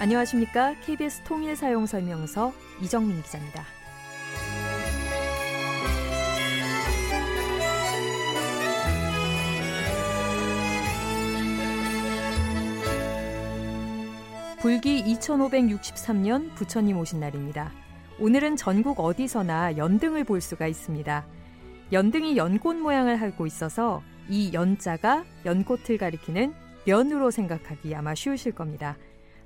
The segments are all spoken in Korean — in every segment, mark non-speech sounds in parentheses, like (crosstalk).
안녕하십니까? KBS 통일 사용 설명서 이정민 기자입니다. 불기 2563년 부처님 오신 날입니다. 오늘은 전국 어디서나 연등을 볼 수가 있습니다. 연등이 연꽃 모양을 하고 있어서 이 연자가 연꽃을 가리키는 연으로 생각하기 아마 쉬우실 겁니다.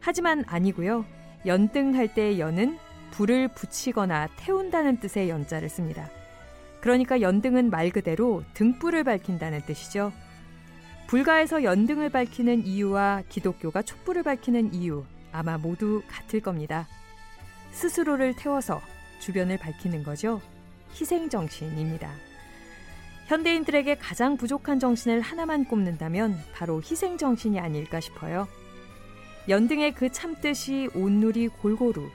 하지만 아니고요. 연등할 때의 연은 불을 붙이거나 태운다는 뜻의 연자를 씁니다. 그러니까 연등은 말 그대로 등불을 밝힌다는 뜻이죠. 불가에서 연등을 밝히는 이유와 기독교가 촛불을 밝히는 이유 아마 모두 같을 겁니다. 스스로를 태워서 주변을 밝히는 거죠. 희생 정신입니다. 현대인들에게 가장 부족한 정신을 하나만 꼽는다면 바로 희생 정신이 아닐까 싶어요. 연등의 그 참뜻이 온누리 골고루,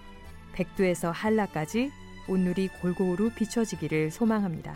백두에서 한라까지 온누리 골고루 비춰지기를 소망합니다.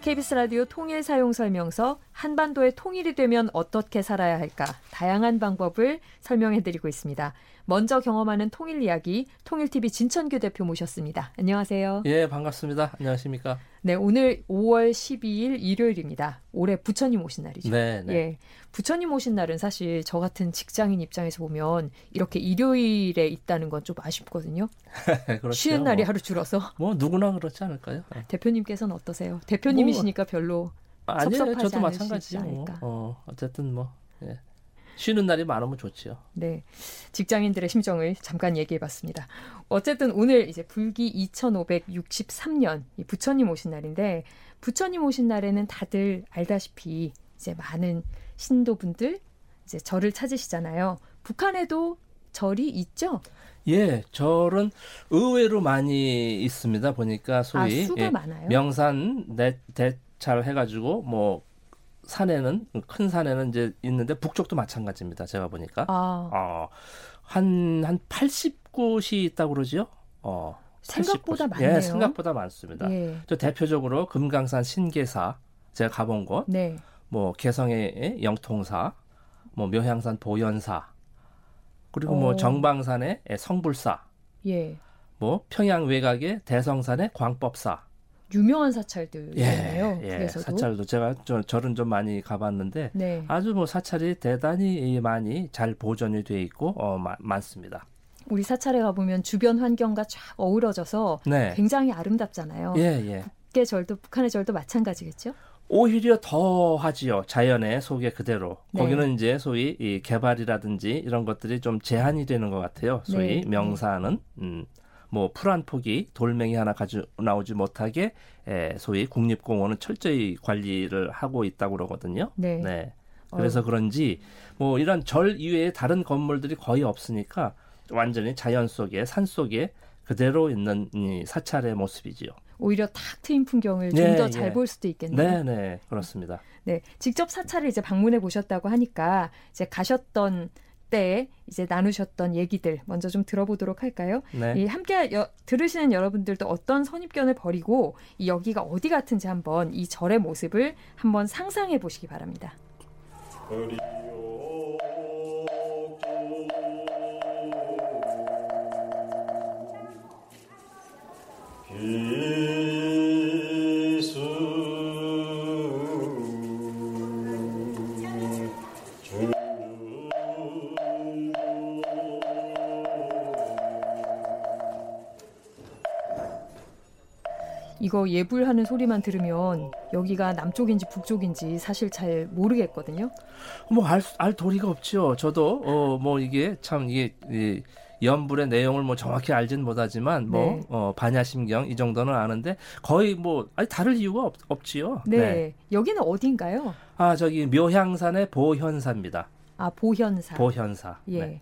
KBS 라디오 통일 사용 설명서 한반도의 통일이 되면 어떻게 살아야 할까 다양한 방법을 설명해 드리고 있습니다. 먼저 경험하는 통일 이야기 통일TV 진천규 대표 모셨습니다. 안녕하세요. 예, 반갑습니다. 안녕하십니까? 네, 오늘 5월 12일 일요일입니다. 올해 부처님 오신 날이죠. 네, 네. 예. 부처님 오신 날은 사실 저 같은 직장인 입장에서 보면 이렇게 일요일에 있다는 건 좀 아쉽거든요. (laughs) 그렇죠. 쉬는 날이 뭐, 하루 줄어서. 뭐 누구나 그렇지 않을까요? 대표님께서는 어떠세요? 대표님이시니까 별로 아니요, 섭섭하지 저도 마찬가지죠. 뭐. 않을까. 어, 어쨌든 뭐 예. 쉬는 날이 많으면 좋지요. 네. 직장인들의 심정을 잠깐 얘기해 봤습니다. 어쨌든 오늘 이제 불기 2563년 이 부처님 오신 날인데 부처님 오신 날에는 다들 알다시피 이제 많은 신도분들 이제 절을 찾으시잖아요. 북한에도 절이 있죠? 예, 절은 의외로 많이 있습니다. 보니까 소위 아, 수가 예, 많아요? 명산 대, 대찰 해가지고 뭐 산에는 큰 산에는 이제 있는데 북쪽도 마찬가지입니다. 제가 보니까 아, 어, 한한 80곳이 있다고 그러지요. 어, 생각보다 80곳. 많네요. 예, 생각보다 많습니다. 예. 저 대표적으로 금강산 신계사 제가 가본 곳, 네. 뭐 개성의 영통사, 뭐 묘향산 보현사, 그리고 뭐 어. 정방산의 성불사, 예. 뭐 평양 외곽의 대성산의 광법사. 유명한 사찰들이네요. 예, 그래서도. 사찰도 제가 저, 절은 좀 많이 가봤는데 네. 아주 뭐 사찰이 대단히 많이 잘 보존이 돼 있고 어, 마- 많습니다. 우리 사찰에 가보면 주변 환경과 쫙 어우러져서 네, 굉장히 아름답잖아요. 예, 예. 북의 절도 북한의 절도 마찬가지겠죠? 오히려 더 하지요. 자연의 속에 그대로. 네. 거기는 이제 소위 이 개발이라든지 이런 것들이 좀 제한이 되는 것 같아요. 소위 네. 명사는 음, 뭐 풀한 폭이 돌멩이 하나 가져 나오지 못하게 에, 소위 국립공원은 철저히 관리를 하고 있다고 그러거든요. 네. 네. 그래서 그런지 뭐 이런 절 이외에 다른 건물들이 거의 없으니까 완전히 자연 속에 산 속에 그대로 있는 이 사찰의 모습이지요. 오히려 탁 트인 풍경을 좀 네, 더잘 예. 볼 수도 있겠네요. 네, 네, 그렇습니다. 네, 직접 사찰을 이제 방문해 보셨다고 하니까 이제 가셨던 때 이제 나누셨던 얘기들 먼저 좀 들어보도록 할까요? 네. 이 함께 여- 들으시는 여러분들도 어떤 선입견을 버리고 이 여기가 어디 같은지 한번 이 절의 모습을 한번 상상해 보시기 바랍니다. 이 거 예불하는 소리만 들으면 여기가 남쪽인지 북쪽인지 사실 잘 모르겠거든요. 뭐알 알 도리가 없죠. 저도 어 뭐 이게 참 이게 이 연불의 내용을 뭐 정확히 알진 못하지만 뭐 네. 어, 반야심경 이 정도는 아는데 거의 뭐 아니 다를 이유가 없, 없지요. 네. 여기는 어딘가요? 아 저기 묘향산의 보현사입니다. 아, 보현사. 보현사. 예. 네.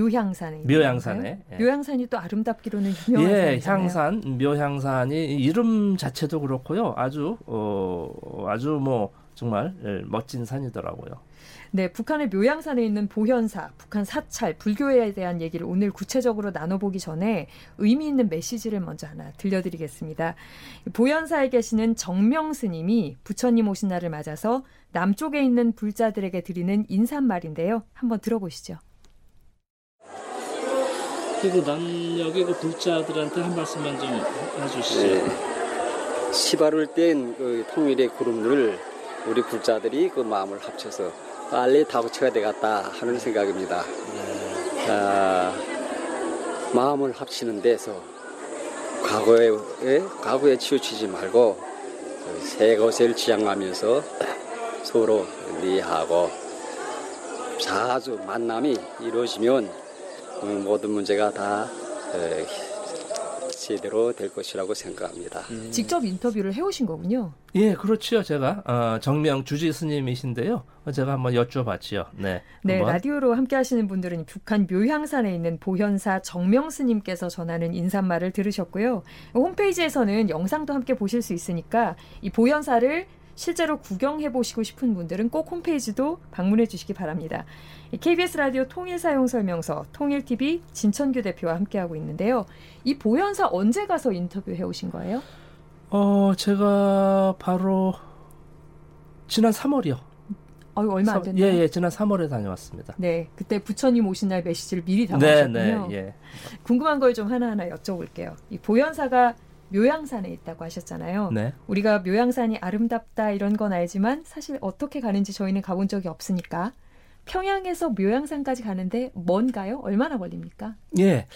묘향산에. 묘향산에. 예. 묘향산이 또 아름답기로는 유명한 예, 산이잖아요. 향산, 묘향산이 이름 자체도 그렇고요. 아주 어 아주 뭐 정말 예, 멋진 산이더라고요. 네, 북한의 묘양산에 있는 보현사, 북한 사찰, 불교에 대한 얘기를 오늘 구체적으로 나눠보기 전에 의미 있는 메시지를 먼저 하나 들려드리겠습니다. 보현사에 계시는 정명 스님이 부처님 오신 날을 맞아서 남쪽에 있는 불자들에게 드리는 인사말인데요. 한번 들어보시죠. 그리고 남역의 그 불자들한테 한 말씀만 좀 해주시죠. 네. 시발을 뗀 그 통일의 구름을 우리 불자들이 그 마음을 합쳐서 빨리 다구치가 되겠다 하는 생각입니다. 네. 자, 마음을 합치는 데서 과거에 과거에 치우치지 말고 그새 것을 지향하면서 서로 이해하고 자주 만남이 이루어지면 모든 문제가 다 제대로 될 것이라고 생각합니다. 음. 직접 인터뷰를 해오신 거군요. 예, 그렇죠. 제가 어, 정명 주지 스님이신데요. 제가 한번 여쭤봤지요. 네. 네, 한번. 라디오로 함께하시는 분들은 북한 묘향산에 있는 보현사 정명 스님께서 전하는 인사말을 들으셨고요. 홈페이지에서는 영상도 함께 보실 수 있으니까 이 보현사를 실제로 구경해 보시고 싶은 분들은 꼭 홈페이지도 방문해 주시기 바랍니다. KBS 라디오 통일 사용 설명서 통일TV 진천규 대표와 함께하고 있는데요. 이 보현사 언제 가서 인터뷰해 오신 거예요? 어, 제가 바로 지난 3월이요. 어, 얼마 안 됐네요. 예, 예, 지난 3월에 다녀왔습니다. 네, 그때 부처님 오신 날 메시지를 미리 담으셨군요. 네, 네, 예. 궁금한 걸 좀 하나하나 여쭤볼게요. 이 보현사가 묘양산에 있다고 하셨잖아요. 네. 우리가 묘양산이 아름답다 이런 건 알지만 사실 어떻게 가는지 저희는 가본 적이 없으니까 평양에서 묘양산까지 가는데 먼가요? 얼마나 걸립니까? 예.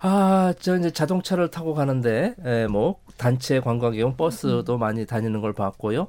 아, 저 이제 자동차를 타고 가는데, 예, 뭐, 단체 관광객용 버스도 음. 많이 다니는 걸 봤고요.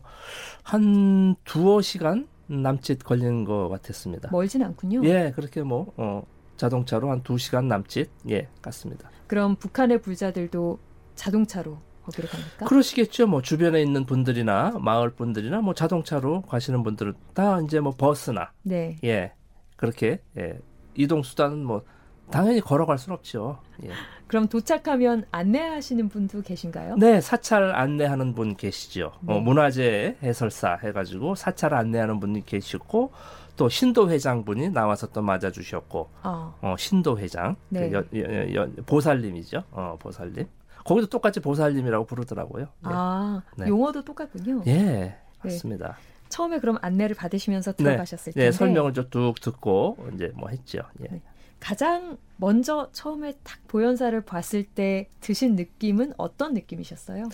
한 두어 시간 남짓 걸리는 것 같았습니다. 멀진 않군요. 예, 그렇게 뭐, 어, 자동차로 한 두 시간 남짓, 예, 갔습니다. 그럼 북한의 불자들도 자동차로 거기로 갑니까? 그러시겠죠. 뭐 주변에 있는 분들이나 마을 분들이나 뭐 자동차로 가시는 분들은 다 이제 뭐 버스나 네. 예 그렇게 예 이동 수단은 뭐 당연히 걸어갈 수는 없죠. 예. 그럼 도착하면 안내하시는 분도 계신가요? 네, 사찰 안내하는 분 계시죠. 어, 네. 어, 문화재 해설사 해가지고 사찰 안내하는 분이 계시고 또 신도 회장 분이 나와서 또 맞아주셨고, 어, 어 신도 회장, 네. 그 여, 여, 여, 보살님이죠. 어, 보살님. 거기도 똑같이 보살님이라고 부르더라고요. 네. 아, 네. 용어도 똑같군요. 예, 네. 맞습니다. 처음에 그럼 안내를 받으시면서 네. 들어가셨을 때 네, 설명을 좀뚝 듣고 이제 뭐 했죠. 예. 네. 가장 먼저 처음에 딱 보현사를 봤을 때 드신 느낌은 어떤 느낌이셨어요?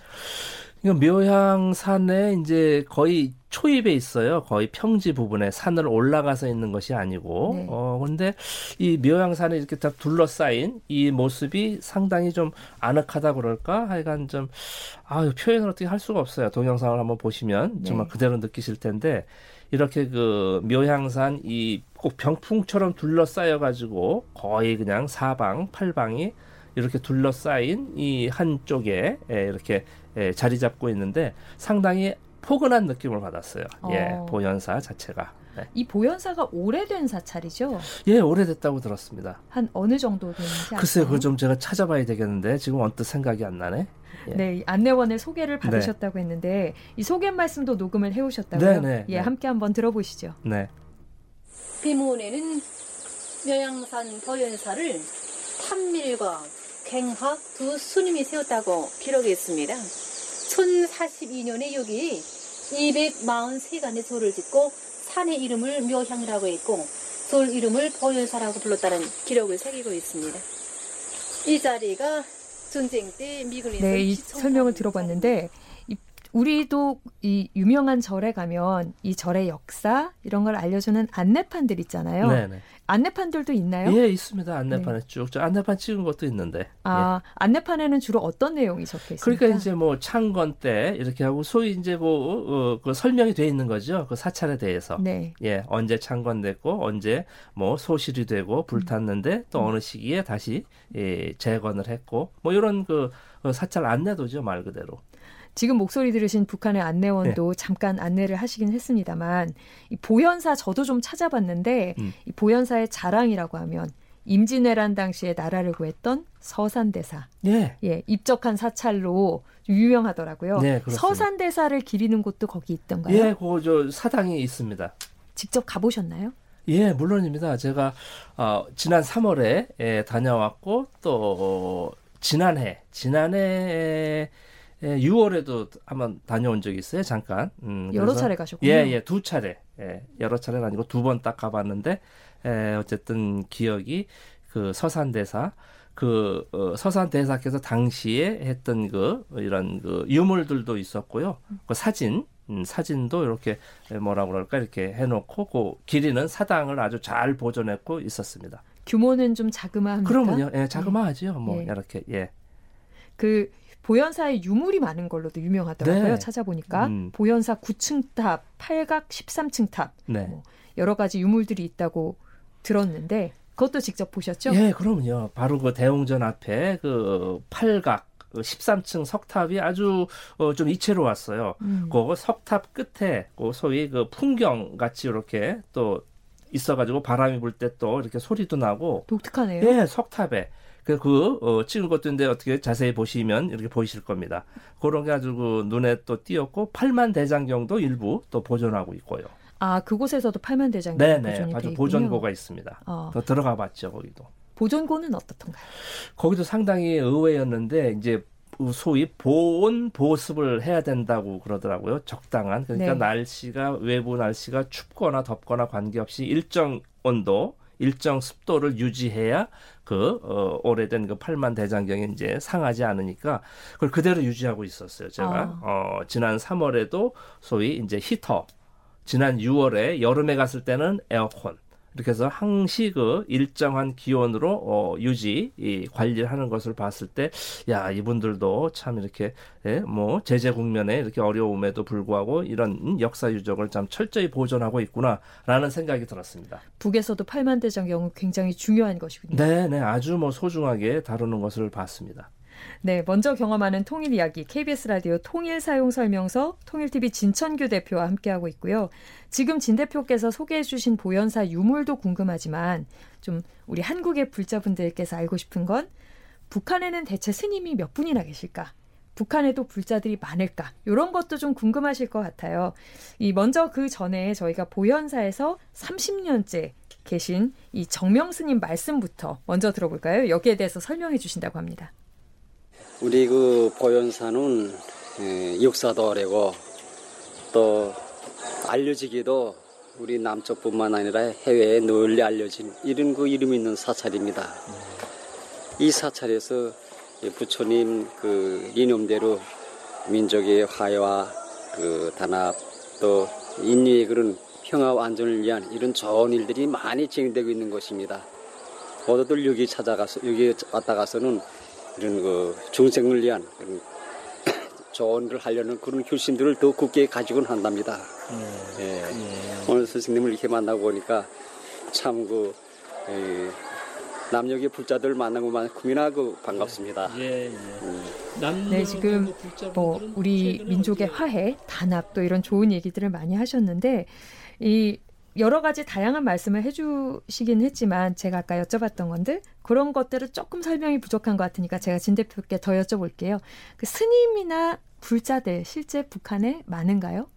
묘향산에 이제 거의 초입에 있어요. 거의 평지 부분에 산을 올라가서 있는 것이 아니고, 네. 어, 근데 이 묘향산에 이렇게 다 둘러싸인 이 모습이 상당히 좀 아늑하다 그럴까? 하여간 좀, 아 표현을 어떻게 할 수가 없어요. 동영상을 한번 보시면 네. 정말 그대로 느끼실 텐데, 이렇게 그 묘향산 이 꼭 병풍처럼 둘러싸여 가지고 거의 그냥 사방 팔방이 이렇게 둘러싸인 이 한쪽에 이렇게 자리 잡고 있는데 상당히 포근한 느낌을 받았어요. 예, 어. 예, 보현사 자체가. 네. 이 보현사가 오래된 사찰이죠? 예, 오래됐다고 들었습니다. 한 어느 정도 되는지 글쎄요, 그걸 좀 제가 찾아봐야 되겠는데 지금 언뜻 생각이 안 나네. 예. 네, 안내원의 소개를 네. 받으셨다고 네. 했는데 이 소개 말씀도 녹음을 해오셨다고요? 네, 네, 예, 네. 함께 한번 들어보시죠. 네. 비문에는 묘양산 보현사를 판밀과 갱학 두 스님이 세웠다고 기록이 있습니다. 1042년에 여기 243간의 소를 짓고 산의 이름을 묘향이라고 했고 돌 이름을 보현사라고 불렀다는 기록을 새기고 있습니다. 이 자리가 전쟁 때 미군에서 네, 이 설명을 들어봤는데 이, 우리도 이 유명한 절에 가면 이 절의 역사 이런 걸 알려주는 안내판들 있잖아요. 네네. 네. 안내판들도 있나요? 예, 있습니다. 안내판에 네. 쭉. 저 안내판 찍은 것도 있는데. 아, 예. 안내판에는 주로 어떤 내용이 적혀 있습니까? 그러니까 이제 뭐 창건 때 이렇게 하고 소위 이제 뭐 어, 그 설명이 돼 있는 거죠. 그 사찰에 대해서. 네. 예, 언제 창건됐고 언제 뭐 소실이 되고 불탔는데 음. 또 어느 시기에 다시 예, 재건을 했고 뭐 이런 그, 그 사찰 안내도죠, 말 그대로. 지금 목소리 들으신 북한의 안내원도 네. 잠깐 안내를 하시긴 했습니다만 이 보현사 저도 좀 찾아봤는데 음. 이 보현사의 자랑이라고 하면 임진왜란 당시에 나라를 구했던 서산대사. 예. 예, 입적한 사찰로 유명하더라고요. 네. 서산대사를 기리는 곳도 거기 있던가요? 예, 그저 사당이 있습니다. 직접 가보셨나요? 예, 물론입니다. 제가 어, 지난 3월에 예, 다녀왔고 또 어, 지난해 지난해 6월에도 한번 다녀온 적이 있어요. 잠깐. 음, 여러 그래서, 차례 가셨군요. 예, 예, 두 차례. 예, 여러 차례는 아니고 두 번 딱 가봤는데 예, 어쨌든 기억이 그 서산 대사 그 어, 서산 대사께서 당시에 했던 그 이런 그 유물들도 있었고요. 그 사진 음, 사진도 이렇게 뭐라 그럴까 이렇게 해놓고 그 기리는 사당을 아주 잘 보존했고 있었습니다. 규모는 좀 자그마합니까? 그러면요, 예, 자그마하지요. 뭐 예. 이렇게 예. 그 보현사의 유물이 많은 걸로도 유명하더라고요. 네. 찾아보니까 음. 보현사 9층 탑, 팔각 13층 탑, 네. 뭐 여러 가지 유물들이 있다고 들었는데 그것도 직접 보셨죠? 예, 그럼요. 바로 그 대웅전 앞에 그 팔각 그 13층 석탑이 아주 어, 좀 이채로웠어요. 음. 그 석탑 끝에 그 소위 그 풍경 같이 이렇게 또 있어가지고 바람이 불 때 또 이렇게 소리도 나고 독특하네요. 예, 석탑에 그, 그 어, 찍은 것도인데 어떻게 자세히 보시면 이렇게 보이실 겁니다. 그런 게 아주 그 눈에 또 띄었고 팔만 대장경도 일부 또 보존하고 있고요. 아 그곳에서도 팔만 대장경 네네 아주 보존고가 있습니다. 어. 더 들어가 봤죠 거기도. 보존고는 어떻던가요? 거기도 상당히 의외였는데 이제 소위 보온 보습을 해야 된다고 그러더라고요. 적당한 그러니까 네. 날씨가 외부 날씨가 춥거나 덥거나 관계없이 일정 온도 일정 습도를 유지해야 그 어, 오래된 그 팔만 대장경이 이제 상하지 않으니까 그걸 그대로 유지하고 있었어요. 제가 아. 어, 지난 3월에도 소위 이제 히터 지난 6월에 여름에 갔을 때는 에어컨 이렇게 해서 항시 그 일정한 기온으로 어, 유지 이 관리를 하는 것을 봤을 때 야 이분들도 참 이렇게 예, 뭐 제재 국면에 이렇게 어려움에도 불구하고 이런 역사 유적을 참 철저히 보존하고 있구나라는 생각이 들었습니다. 북에서도 팔만대장 경우 굉장히 중요한 것이군요. 네, 네, 아주 뭐 소중하게 다루는 것을 봤습니다. 네, 먼저 경험하는 통일 이야기 KBS 라디오 통일 사용 설명서 통일TV 진천규 대표와 함께하고 있고요. 지금 진 대표께서 소개해 주신 보현사 유물도 궁금하지만 좀 우리 한국의 불자분들께서 알고 싶은 건 북한에는 대체 스님이 몇 분이나 계실까? 북한에도 불자들이 많을까? 이런 것도 좀 궁금하실 것 같아요. 이 먼저 그 전에 저희가 보현사에서 30년째 계신 이 정명 스님 말씀부터 먼저 들어볼까요? 여기에 대해서 설명해 주신다고 합니다. 우리 그 보현사는 예, 역사도 오래고 또 알려지기도 우리 남쪽뿐만 아니라 해외에 널리 알려진 이런 그 이름 있는 사찰입니다. 이 사찰에서 부처님 그 이념대로 민족의 화해와 그 단합 또 인류의 그런 평화와 안전을 위한 이런 좋은 일들이 많이 진행되고 있는 것입니다. 모두들 여기 찾아가서 여기 왔다 가서는 이런 그 중생을 위한 그런 (coughs) 좋은 걸 하려는 그런 결심들을 더 굳게 가지고는 한답니다. 음, 예. 음. 오늘 선생님을 이렇게 만나고 보니까 참그 남녀의 불자들 만난 것만큼이나 그 반갑습니다. 예, 예. 음. 네, 지금 뭐 우리 민족의 화해, 단합 또 이런 좋은 얘기들을 많이 하셨는데 이 여러 가지 다양한 말씀을 해주시긴 했지만 제가 아까 여쭤봤던 건데 그런 것들을 조금 설명이 부족한 것 같으니까 제가 진 대표께 더 여쭤볼게요. 그 스님이나 불자들 실제 북한에 많은가요?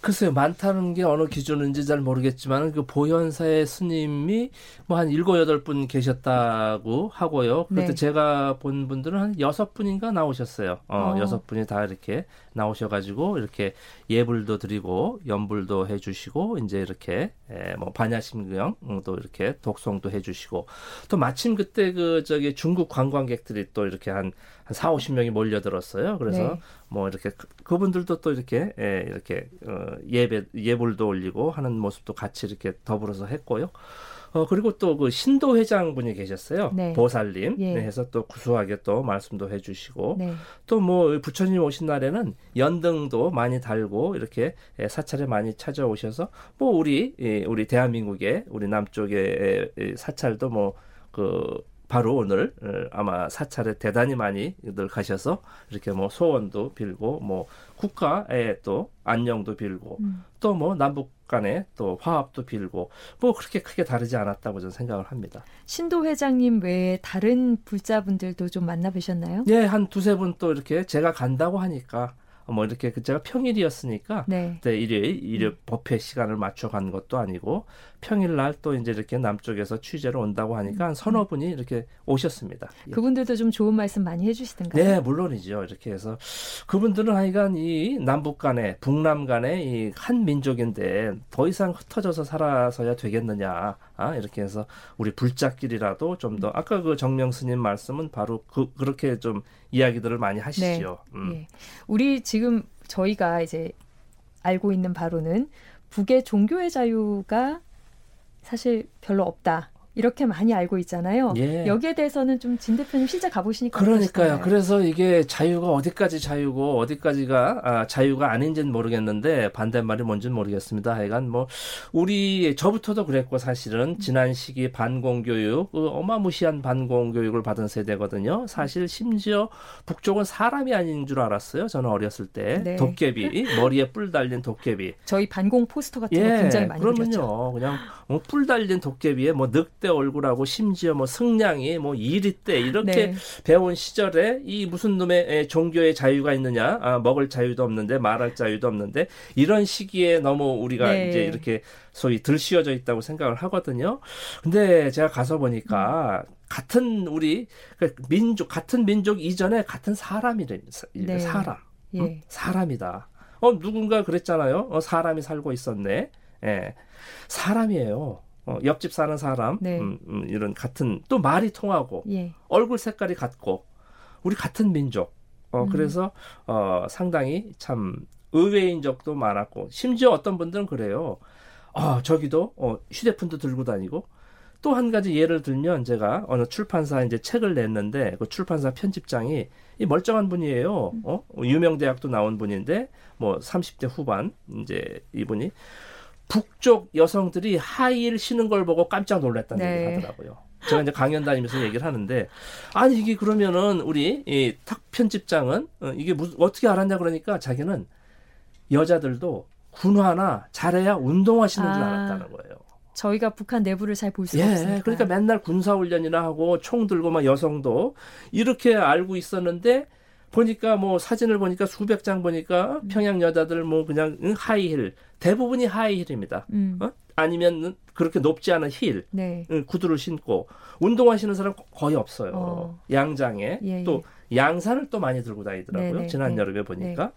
글쎄요, 많다는 게 어느 기준인지 잘 모르겠지만 그 보현사의 스님이 뭐 한 일곱 여덟 분 계셨다고 하고요. 그때 네. 제가 본 분들은 한 여섯 분인가 나오셨어요. 어, 어. 여섯 분이 다 이렇게 나오셔가지고 이렇게 예불도 드리고 연불도 해주시고 이제 이렇게 에, 뭐 반야심경도 이렇게 독송도 해주시고 또 마침 그때 그 저기 중국 관광객들이 또 이렇게 한, 한 4, 50명이 몰려들었어요. 그래서 네. 뭐 이렇게 그, 그분들도 또 이렇게 에, 이렇게 어, 예배 예불도 올리고 하는 모습도 같이 이렇게 더불어서 했고요. 어, 그리고 또 그 신도 회장분이 계셨어요. 네. 보살님. 예. 네, 해서 또 구수하게 또 말씀도 해주시고. 네. 또뭐 부처님 오신 날에는 연등도 많이 달고 이렇게 예, 사찰에 많이 찾아오셔서 뭐 우리, 예, 우리 대한민국의 우리 남쪽의 사찰도 뭐그 바로 오늘 어, 아마 사찰에 대단히 많이들 가셔서 이렇게 뭐 소원도 빌고 뭐 국가의 또 안녕도 빌고 음. 또뭐 남북 간에 또 화합도 빌고 뭐 그렇게 크게 다르지 않았다고 저는 생각을 합니다. 신도 회장님 외에 다른 불자분들도 좀 만나보셨나요? 네, 한 두세 분 또 이렇게 제가 간다고 하니까 뭐 이렇게 그 제가 평일이었으니까 네. 네 일요일 일요 법회 시간을 맞춰 간 것도 아니고 평일 날 또 이제 이렇게 남쪽에서 취재로 온다고 하니까 한 서너 분이 이렇게 오셨습니다. 예. 그분들도 좀 좋은 말씀 많이 해주시던가요? 네, 물론이죠. 이렇게 해서 그분들은 하여간 이 남북 간에 북남 간에 이 한 민족인데 더 이상 흩어져서 살아서야 되겠느냐. 아, 이렇게 해서 우리 불자끼리라도 좀 더 아까 그 정명 스님 말씀은 바로 그 그렇게 좀 이야기들을 많이 하시죠. 네. 음. 네. 우리 지금 저희가 이제 알고 있는 바로는 북의 종교의 자유가 사실 별로 없다. 이렇게 많이 알고 있잖아요. 예. 여기에 대해서는 좀 진 대표님 실제 가보시니까 그러니까요. 그래서 이게 자유가 어디까지 자유고 어디까지가 아, 자유가 아닌지는 모르겠는데 반대말이 뭔지는 모르겠습니다. 하여간 뭐 우리 저부터도 그랬고 사실은 지난 시기 반공교육 그 어마무시한 반공교육을 받은 세대거든요. 사실 심지어 북쪽은 사람이 아닌 줄 알았어요. 저는 어렸을 때 네. 도깨비 머리에 뿔 달린 도깨비. 저희 반공 포스터 같은 예, 거 굉장히 많이 그러면요. 그렸죠. 그냥 뭐 뿔 달린 도깨비에 뭐 늑대 얼굴하고 심지어 뭐 승냥이 뭐 이리떼 이렇게 네. 배운 시절에 이 무슨 놈의 종교의 자유가 있느냐 아, 먹을 자유도 없는데 말할 자유도 없는데 이런 시기에 너무 우리가 네. 이제 이렇게 소위 들씌워져 있다고 생각을 하거든요. 근데 제가 가서 보니까 음. 같은 우리 그 민족 같은 민족 이전에 같은 사람이래 네. 사람 예. 응? 사람이다. 어 누군가 그랬잖아요. 어 사람이 살고 있었네. 예. 사람이에요. 어, 옆집 사는 사람, 네. 음, 음, 이런 같은 또 말이 통하고 예. 얼굴 색깔이 같고 우리 같은 민족. 어, 음. 그래서 어, 상당히 참 의외인 적도 많았고 심지어 어떤 분들은 그래요. 어, 저기도 어, 휴대폰도 들고 다니고 또 한 가지 예를 들면 제가 어느 출판사 이제 책을 냈는데 그 출판사 편집장이 이 멀쩡한 분이에요. 어? 유명 대학도 나온 분인데 뭐 30대 후반 이제 이분이 북쪽 여성들이 하이힐 신은 걸 보고 깜짝 놀랐다는 네. 얘기 하더라고요. 제가 이제 강연 다니면서 얘기를 하는데 아니 이게 그러면은 우리 이탁 편집장은 어, 이게 무슨 어떻게 알았냐 그러니까 자기는 여자들도 군화나 잘해야 운동화 신는 줄 아. 알았다는 거예요. 저희가 북한 내부를 잘 볼 수가 예, 없으니까. 그러니까 맨날 군사 훈련이나 하고 총 들고 막 여성도 이렇게 알고 있었는데 보니까 뭐 사진을 보니까 수백 장 보니까 음. 평양 여자들 뭐 그냥 하이힐 대부분이 하이힐입니다. 음. 어? 아니면 그렇게 높지 않은 힐 네. 구두를 신고 운동하시는 사람 거의 없어요. 어. 양장에 예, 또 예. 양산을 또 많이 들고 다니더라고요. 네네, 지난 네. 여름에 보니까 네.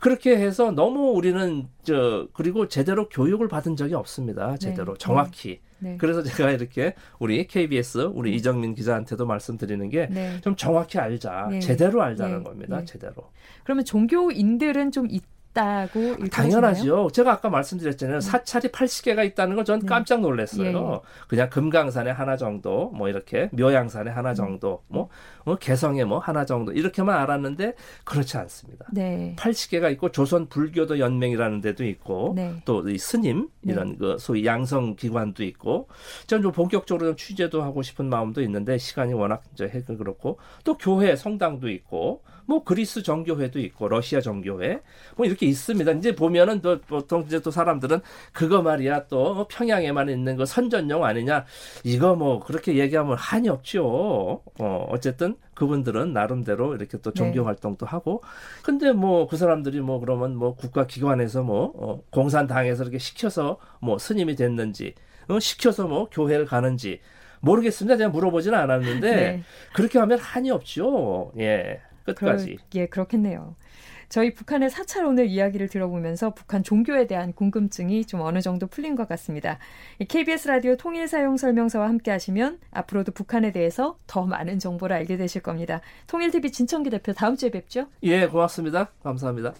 그렇게 해서 너무 우리는 저 그리고 제대로 교육을 받은 적이 없습니다. 제대로 네. 정확히. 네. 그래서 제가 이렇게 우리 KBS 우리 네. 이정민 기자한테도 말씀드리는 게좀 네. 정확히 알자, 네. 제대로 알자는 네. 겁니다. 네. 제대로. 그러면 종교인들은 좀 있다고 당연하죠. 제가 아까 말씀드렸잖아요. 네. 사찰이 80개가 있다는 건전 깜짝 놀랐어요. 예, 예. 그냥 금강산에 하나 정도, 뭐 이렇게 묘양산에 하나 음. 정도, 뭐, 뭐 개성에 뭐 하나 정도 이렇게만 알았는데 그렇지 않습니다. 네. 80개가 있고 조선 불교도 연맹이라는 데도 있고 네. 또이 스님 네. 이런 네. 그 소위 양성 기관도 있고 저는 좀 본격적으로 좀 취재도 하고 싶은 마음도 있는데 시간이 워낙 이제 그렇고 또 교회 성당도 있고 뭐 그리스 정교회도 있고 러시아 정교회 뭐 이렇게 있습니다. 이제 보면은 또 보통 이제 또 사람들은 그거 말이야 또 평양에만 있는 거 선전용 아니냐 이거 뭐 그렇게 얘기하면 한이 없죠. 어 어쨌든 그분들은 나름대로 이렇게 또 종교 네. 활동도 하고 근데 뭐 그 사람들이 뭐 그러면 뭐 국가 기관에서 뭐 어, 공산당에서 이렇게 시켜서 뭐 스님이 됐는지 어, 시켜서 뭐 교회를 가는지 모르겠습니다. 제가 물어보지는 않았는데 네. 그렇게 하면 한이 없죠. 예. 끝까지. 그, 예, 그렇겠네요. 저희 북한의 사찰 오늘 이야기를 들어보면서 북한 종교에 대한 궁금증이 좀 어느 정도 풀린 것 같습니다. KBS 라디오 통일 사용 설명서와 함께 하시면 앞으로도 북한에 대해서 더 많은 정보를 알게 되실 겁니다. 통일TV 진청기 대표 다음 주에 뵙죠? 예, 고맙습니다. 감사합니다.